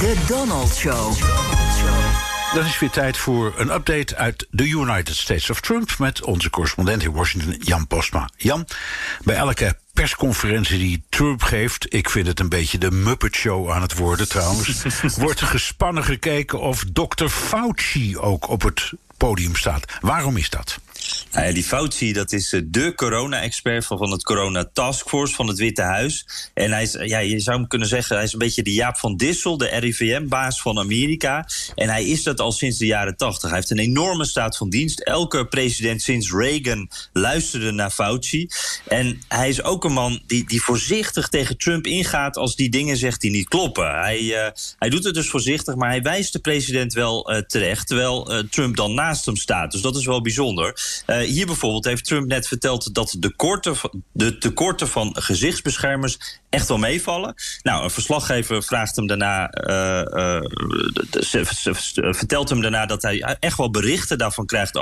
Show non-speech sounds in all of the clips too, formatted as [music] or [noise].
De Donald Show. Dan is weer tijd voor een update uit de United States of Trump met onze correspondent in Washington, Jan Postma. Jan, bij elke persconferentie die Trump geeft, ik vind het een beetje de Muppet Show aan het worden trouwens, [laughs] wordt er gespannen gekeken of Dr. Fauci ook op het podium staat. Waarom is dat? Nou die Fauci, dat is eh, de corona-expert van, het Corona Taskforce van het Witte Huis. En hij is, ja, je zou hem kunnen zeggen, hij is een beetje de Jaap van Dissel, de RIVM-baas van Amerika. En hij is dat al sinds de jaren tachtig. Hij heeft een enorme staat van dienst. Elke president sinds Reagan luisterde naar Fauci. En hij is ook een man die, die voorzichtig tegen Trump ingaat als die dingen zegt die niet kloppen. Hij, uh, hij doet het dus voorzichtig, maar hij wijst de president wel terecht, terwijl Trump dan naast hem staat. Dus dat is wel bijzonder. Uh, hier bijvoorbeeld heeft Trump net verteld dat de, de tekorten van gezichtsbeschermers echt wel meevallen. Nou, een verslaggever vraagt hem daarna, uh, uh, vertelt hem daarna dat hij echt wel berichten daarvan krijgt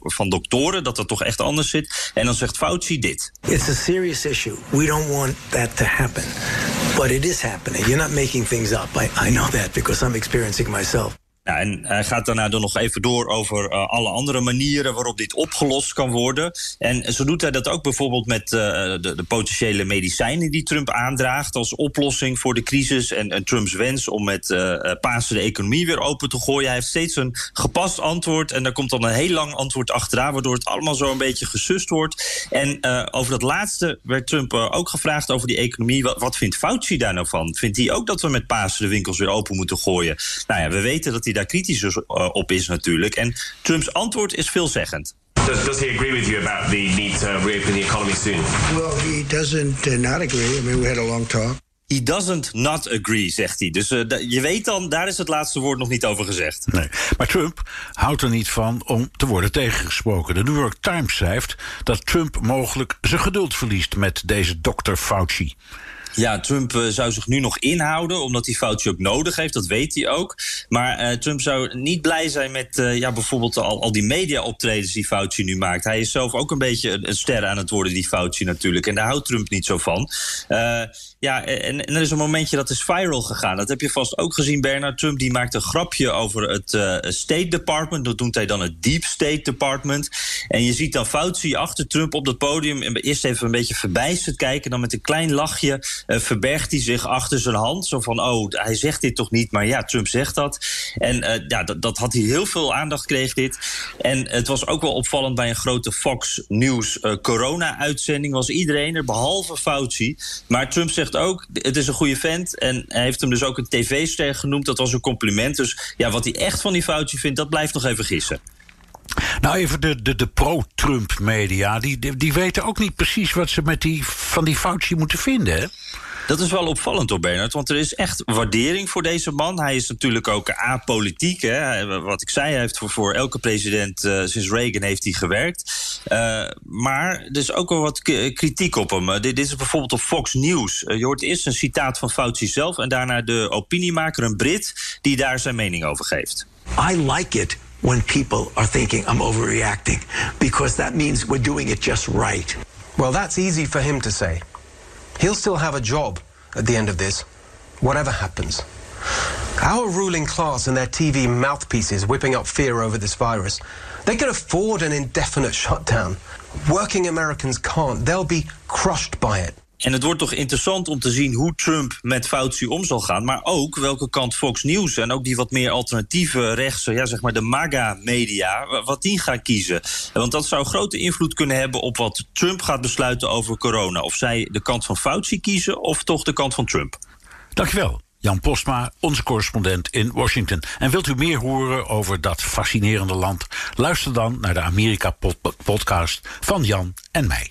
van doktoren, dat dat toch echt anders zit. En dan zegt Fauci dit. It's a serious issue. We don't want that to happen. But it is happening. You're not making things up. I, I know that because I'm experiencing myself. En hij gaat daarna dan nog even door over uh, alle andere manieren waarop dit opgelost kan worden. En zo doet hij dat ook bijvoorbeeld met uh, de, de, potentiële medicijnen die Trump aandraagt als oplossing voor de crisis. En, en Trumps wens om met uh, Pasen de economie weer open te gooien. Hij heeft steeds een gepast antwoord. En daar komt dan een heel lang antwoord achteraan, waardoor het allemaal zo een beetje gesust wordt. En over dat laatste werd Trump ook gevraagd over die economie. Wat, wat vindt Fauci daar nou van? Vindt hij ook dat we met Pasen de winkels weer open moeten gooien? Nou ja, we weten dat hij daar kritisch op is natuurlijk. En Trumps antwoord is veelzeggend. Does, does he agree with you about the need to reopen the economy soon? Well, he doesn't uh, not agree. I mean, we had a long talk. He doesn't not agree, zegt hij. Dus uh, je weet dan, daar is het laatste woord nog niet over gezegd. Nee, maar Trump houdt er niet van om te worden tegengesproken. De New York Times schrijft dat Trump mogelijk zijn geduld verliest met deze dokter Fauci. Ja, Trump uh, zou zich nu nog inhouden, omdat hij Fauci ook nodig heeft. Dat weet hij ook. Maar uh, Trump zou niet blij zijn met uh, ja, bijvoorbeeld al, al die media-optredens die Fauci nu maakt. Hij is zelf ook een beetje een, ster aan het worden, die Fauci natuurlijk. En daar houdt Trump niet zo van. ja, en, en, er is een momentje dat is viral gegaan. Dat heb je vast ook gezien, Bernard. Trump die maakt een grapje over het State Department. Dat noemt hij dan het Deep State Department. En je ziet dan Fauci achter Trump op dat podium... en eerst even een beetje verbijsterd kijken... dan met een klein lachje uh, verbergt hij zich achter zijn hand. Zo van, oh, hij zegt dit toch niet, maar ja, Trump zegt dat. En uh, ja, dat, dat, had hij heel veel aandacht, kreeg dit. En het was ook wel opvallend bij een grote Fox News uh, corona-uitzending... was iedereen er, behalve Fauci. Maar Trump zegt ook, het is een goede vent. En hij heeft hem dus ook een tv-ster genoemd. Dat was een compliment. Dus ja, wat hij echt van die Fauci vindt, dat blijft nog even gissen. Nou, even de, de, de pro-Trump-media. Die, die, die, weten ook niet precies wat ze met die, van die Fauci moeten vinden, hè? Dat is wel opvallend door Bernard, want er is echt waardering voor deze man. Hij is natuurlijk ook apolitiek. Hè. Wat ik zei, hij heeft voor, voor elke president uh, sinds Reagan heeft hij gewerkt. Uh, maar er is ook wel wat kritiek op hem. Uh, dit, dit, is bijvoorbeeld op Fox News. je hoort eerst een citaat van Fauci zelf... en daarna de opiniemaker, een Brit, die daar zijn mening over geeft. I like it when people are thinking I'm overreacting because that means we're doing it just right. Well, that's easy for him to say. He'll still have a job at the end of this, whatever happens. Our ruling class and their TV mouthpieces whipping up fear over this virus, they can afford an indefinite shutdown. Working Americans can't. They'll be crushed by it. En het wordt toch interessant om te zien hoe Trump met Fauci om zal gaan. Maar ook welke kant Fox News en ook die wat meer alternatieve rechtse, ja, zeg maar de MAGA-media, wat die gaan kiezen. Want dat zou grote invloed kunnen hebben op wat Trump gaat besluiten over corona. Of zij de kant van Fauci kiezen of toch de kant van Trump. Dankjewel. Jan Postma, onze correspondent in Washington. En wilt u meer horen over dat fascinerende land? Luister dan naar de Amerika-podcast van Jan en mij.